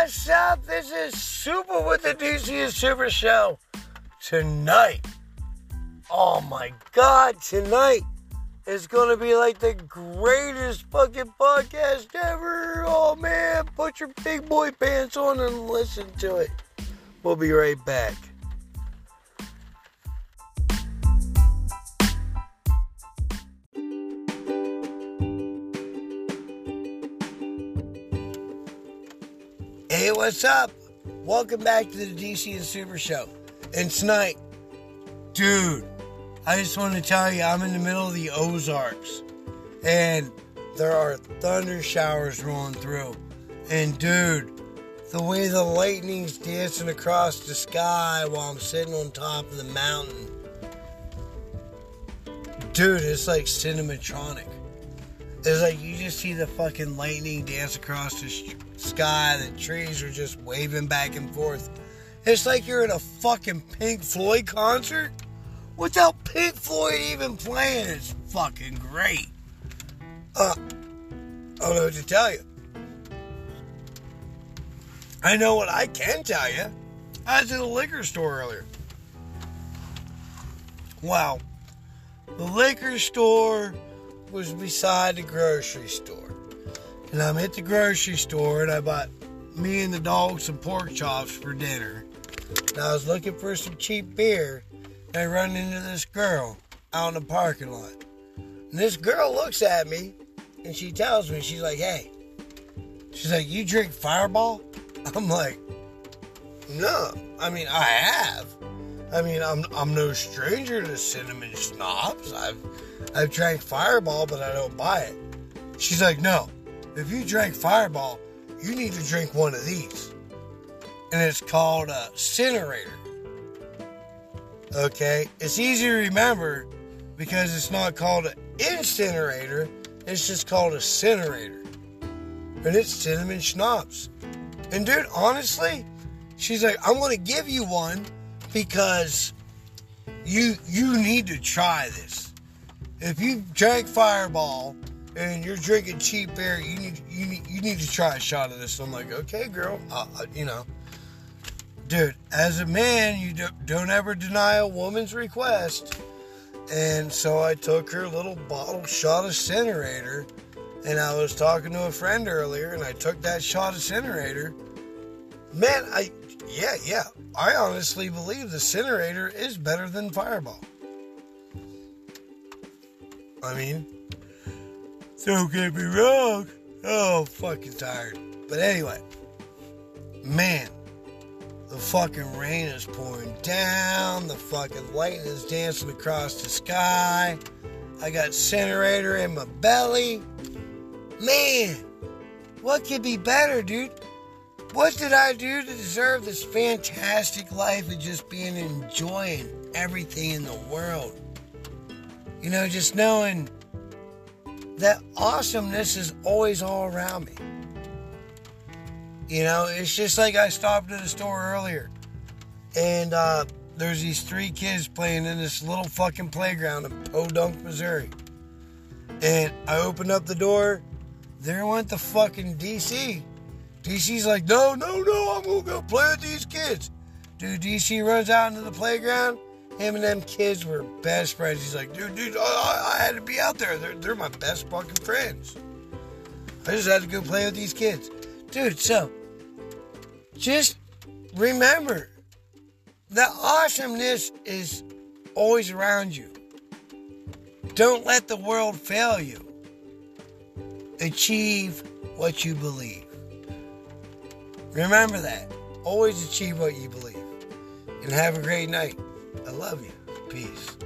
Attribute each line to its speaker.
Speaker 1: what's up? This is Super with the DC Super Show. Tonight, oh my god, tonight is gonna be like the greatest fucking podcast ever. Oh man, put your big boy pants on and listen to it. We'll be right back. Hey, what's up? Welcome back to the DC and Super Show. And tonight, dude, I just want to tell you, I'm in the middle of the Ozarks, and there are thunder showers rolling through. And dude, the way the lightning's dancing across the sky while I'm sitting on top of the mountain, dude, it's like cinematronic. It's like you just see the fucking lightning dance across the sh- sky. The trees are just waving back and forth. It's like you're in a fucking Pink Floyd concert without Pink Floyd even playing. It's fucking great. Uh, I don't know what to tell you. I know what I can tell you. I was at a liquor store earlier. Wow. The liquor store was beside the grocery store. And I'm at the grocery store and I bought me and the dog some pork chops for dinner. And I was looking for some cheap beer. And I run into this girl out in the parking lot. And this girl looks at me and she tells me, she's like, hey, she's like, you drink fireball? I'm like, no. I mean, I have. I mean, I'm I'm no stranger to cinnamon schnapps. I've I've drank Fireball, but I don't buy it. She's like, no. If you drank Fireball, you need to drink one of these, and it's called a Cinerator. Okay, it's easy to remember because it's not called an incinerator. It's just called a Cinerator, and it's cinnamon schnapps. And dude, honestly, she's like, I'm gonna give you one because you you need to try this. If you drank Fireball and you're drinking cheap beer, you need you need, you need to try a shot of this. I'm like, okay, girl, uh, you know, dude. As a man, you do, don't ever deny a woman's request. And so I took her little bottle shot of Cinerator, and I was talking to a friend earlier, and I took that shot of Cinerator. Man, I yeah, yeah. I honestly believe the Cinerator is better than Fireball. I mean, don't get me wrong. Oh, fucking tired. But anyway, man, the fucking rain is pouring down. The fucking lightning is dancing across the sky. I got Cinerator in my belly. Man, what could be better, dude? What did I do to deserve this fantastic life of just being enjoying everything in the world? You know, just knowing that awesomeness is always all around me. You know, it's just like I stopped at a store earlier and uh, there's these three kids playing in this little fucking playground in Podunk, Missouri. And I opened up the door, there went the fucking DC DC's like, no, no, no, I'm gonna go play with these kids. Dude, DC runs out into the playground. Him and them kids were best friends. He's like, dude, dude, I, I had to be out there. They're, they're my best fucking friends. I just had to go play with these kids. Dude, so just remember the awesomeness is always around you. Don't let the world fail you. Achieve what you believe. Remember that. Always achieve what you believe. And have a great night. I love you. Peace.